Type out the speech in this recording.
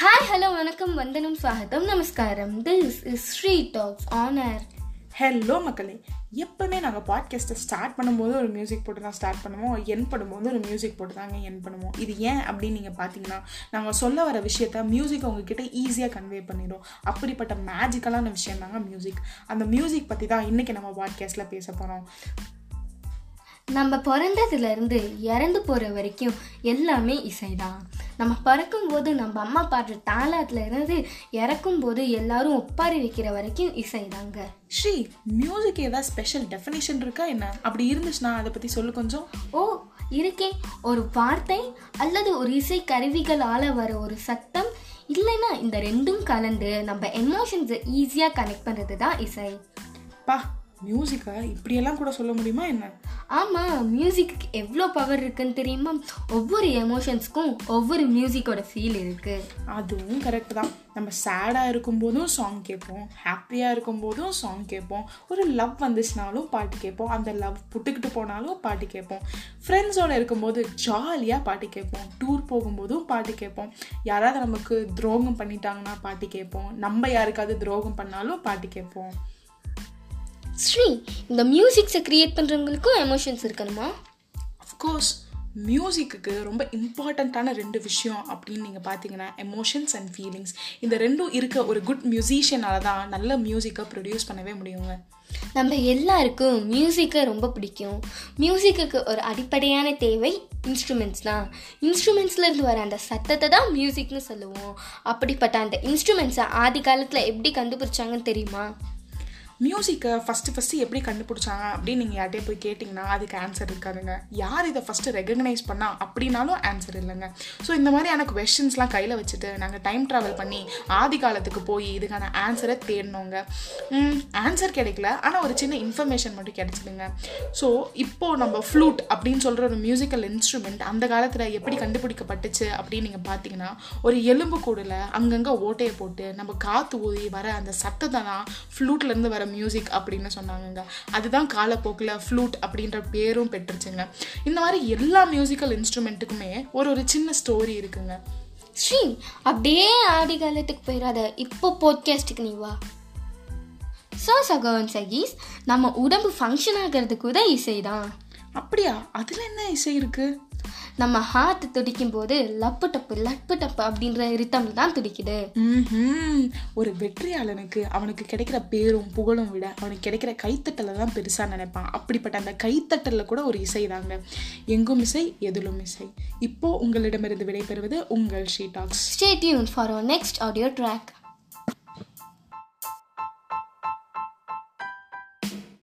Hello வணக்கம் வந்தனம் ஸ்வாகத்தம் நமஸ்காரம். This is Sri talks honour hello மக்களே. எப்பவுமே நாங்கள் பாட்காஸ்ட்டை ஸ்டார்ட் பண்ணும்போது ஒரு மியூசிக் போட்டு தான் ஸ்டார்ட் பண்ணுவோம். என் பண்ணும்போது ஒரு மியூசிக் போட்டு தாங்க என் பண்ணுவோம். இது ஏன் அப்படின்னு நீங்கள் பார்த்தீங்கன்னா நாங்கள் சொல்ல வர விஷயத்த மியூசிக் உங்ககிட்ட ஈஸியாக கன்வே பண்ணிடும் அப்படிப்பட்ட மேஜிக்கலான விஷயம் தாங்க மியூசிக் அந்த மியூசிக் பற்றி தான் இன்றைக்கி நம்ம பாட்காஸ்ட்டில் பேச போகிறோம் நம்ம பிறந்ததுலேருந்து இறந்து போகிற வரைக்கும் எல்லாமே இசைதான். நம்ம பறக்கும்போது நம்ம அம்மா பாடுற தாளாத்துல இருந்து இறக்கும் போது எல்லாரும் ஒப்பாரி வைக்கிற வரைக்கும் இசைதாங்க ஸ்ரீ மியூசிக் ஏதாவது ஸ்பெஷல் டெஃபினேஷன் இருக்கா என்ன? அப்படி இருந்துச்சுன்னா அதை பற்றி சொல்லு கொஞ்சம். ஓ இருக்கே. ஒரு வார்த்தை அல்லது ஒரு இசை கருவிகளால் வர ஒரு சத்தம் இல்லைன்னா இந்த ரெண்டும் கலந்து நம்ம எமோஷன்ஸை ஈஸியாக கனெக்ட் பண்ணுறது தான் இசை. பா மியூசிக்கை இப்படியெல்லாம் கூட சொல்ல முடியுமா என்ன? ஆமாம் மியூசிக்கு எவ்வளோ பவர் இருக்குன்னு தெரியுமா? ஒவ்வொரு எமோஷன்ஸ்க்கும் ஒவ்வொரு மியூசிக்கோட ஃபீல் இருக்குது அதுவும் கரெக்ட் தான். நம்ம சேடாக இருக்கும்போதும் சாங் கேட்போம். ஹாப்பியாக இருக்கும்போதும் சாங் கேட்போம். ஒரு லவ் வந்துச்சுனாலும் பாட்டு கேட்போம். அந்த லவ் புட்டுக்கிட்டு போனாலும் பாட்டு கேட்போம். ஃப்ரெண்ட்ஸோட இருக்கும்போது ஜாலியாக பாட்டு கேட்போம். டூர் போகும்போதும் பாட்டு கேட்போம். யாராவது நமக்கு துரோகம் பண்ணிட்டாங்கன்னா பாட்டு கேட்போம். நம்ம யாருக்காவது துரோகம் பண்ணாலும் பாட்டு கேட்போம். ஸ்ரீ இந்த மியூசிக்ஸை க்ரியேட் பண்ணுறவங்களுக்கும் எமோஷன்ஸ் இருக்கணுமா? அஃப்கோர்ஸ் மியூசிக்கு ரொம்ப இம்பார்ட்டண்ட்டான ரெண்டு விஷயம் அப்படின்னு நீங்கள் பார்த்தீங்கன்னா எமோஷன்ஸ் அண்ட் ஃபீலிங்ஸ் இந்த ரெண்டும் இருக்க ஒரு குட் மியூசிஷியனால தான் நல்ல மியூசிக்கை ப்ரொடியூஸ் பண்ணவே முடியுங்க. நம்ம எல்லாருக்கும் மியூசிக்கை ரொம்ப பிடிக்கும். மியூசிக்குக்கு ஒரு அடிப்படையான தேவை இன்ஸ்ட்ருமெண்ட்ஸ் தான். இன்ஸ்ட்ருமெண்ட்ஸ்லேருந்து வர அந்த சத்தத்தை தான் மியூசிக்னு சொல்லுவோம். அப்படிப்பட்ட அந்த இன்ஸ்ட்ருமெண்ட்ஸை ஆதி காலத்தில் எப்படி கண்டுபிடிச்சாங்கன்னு தெரியுமா? மியூசிக்கை ஃபஸ்ட்டு ஃபஸ்ட்டு எப்படி கண்டுபிடிச்சாங்க அப்படின்னு நீங்கள் யார்கிட்டயே போய் கேட்டிங்கன்னா அதுக்கு ஆன்சர் இருக்காதுங்க. யார் இதை ஃபஸ்ட்டு ரெகக்னைஸ் பண்ணால் அப்படின்னாலும் ஆன்சர் இல்லைங்க. ஸோ இந்த மாதிரியான கொஷின்ஸ்லாம் கையில் வச்சுட்டு நாங்கள் டைம் ட்ராவல் பண்ணி ஆதி காலத்துக்கு போய் இதுக்கான ஆன்சரை தேடினோங்க ஆன்சர் கிடைக்கல. ஆனால் ஒரு சின்ன இன்ஃபர்மேஷன் மட்டும் கிடைச்சிதுங்க. ஸோ இப்போது நம்ம ஃப்ளூட் அப்படின்னு சொல்கிற ஒரு மியூசிக்கல் இன்ஸ்ட்ருமெண்ட் அந்த காலத்தில் எப்படி கண்டுபிடிக்கப்பட்டுச்சு அப்படின்னு நீங்கள் பார்த்தீங்கன்னா ஒரு எலும்பு கூடில் அங்கங்கே ஓட்டையை போட்டு நம்ம காற்று ஊதி வர அந்த சத்தத்தை தான் ஃப்ளூட்லேருந்து வர மியூசிக் அப்படின்னு சொன்னாங்கங்க. அதுதான் காலப்போக்கில் ஃப்ளூட் அப்படின்ற பேரும் பெற்றுச்சுங்க. இந்த மாதிரி எல்லா மியூசிக்கல் இன்ஸ்ட்ருமெண்ட்டுக்குமே ஒரு ஒரு சின்ன ஸ்டோரி இருக்குங்க. ஸ்ரீ அப்படியே ஆதி காலத்துக்கு போயிடாத இப்போ போட்காஸ்ட்டுக்கு நீ வா. ஸோ சகோன் சகீஸ் நம்ம உடம்பு ஃபங்க்ஷன் ஆகிறது கூட இசை தான். அப்படியா? அதில் என்ன இசை இருக்குது நம்ம ஹார்ட் துடிக்கும் போது லப்பு டப்பு லப்பு டப்பு அப்படின்ற ரித்தம் தான் துடிக்குது. ஒரு வெற்றியாளனுக்கு அவனுக்கு கிடைக்கிற பேரும் புகழும் விட அவனுக்கு கிடைக்கிற கைத்தட்டலை தான் பெருசாக நினைப்பான். அப்படிப்பட்ட அந்த கைத்தட்டலில் கூட ஒரு இசை தாங்க. எங்கும் இசை எதிலும் இசை. இப்போ உங்களிடமிருந்து விடைபெறுவது உங்கள் she talks. Stay tuned for next audio track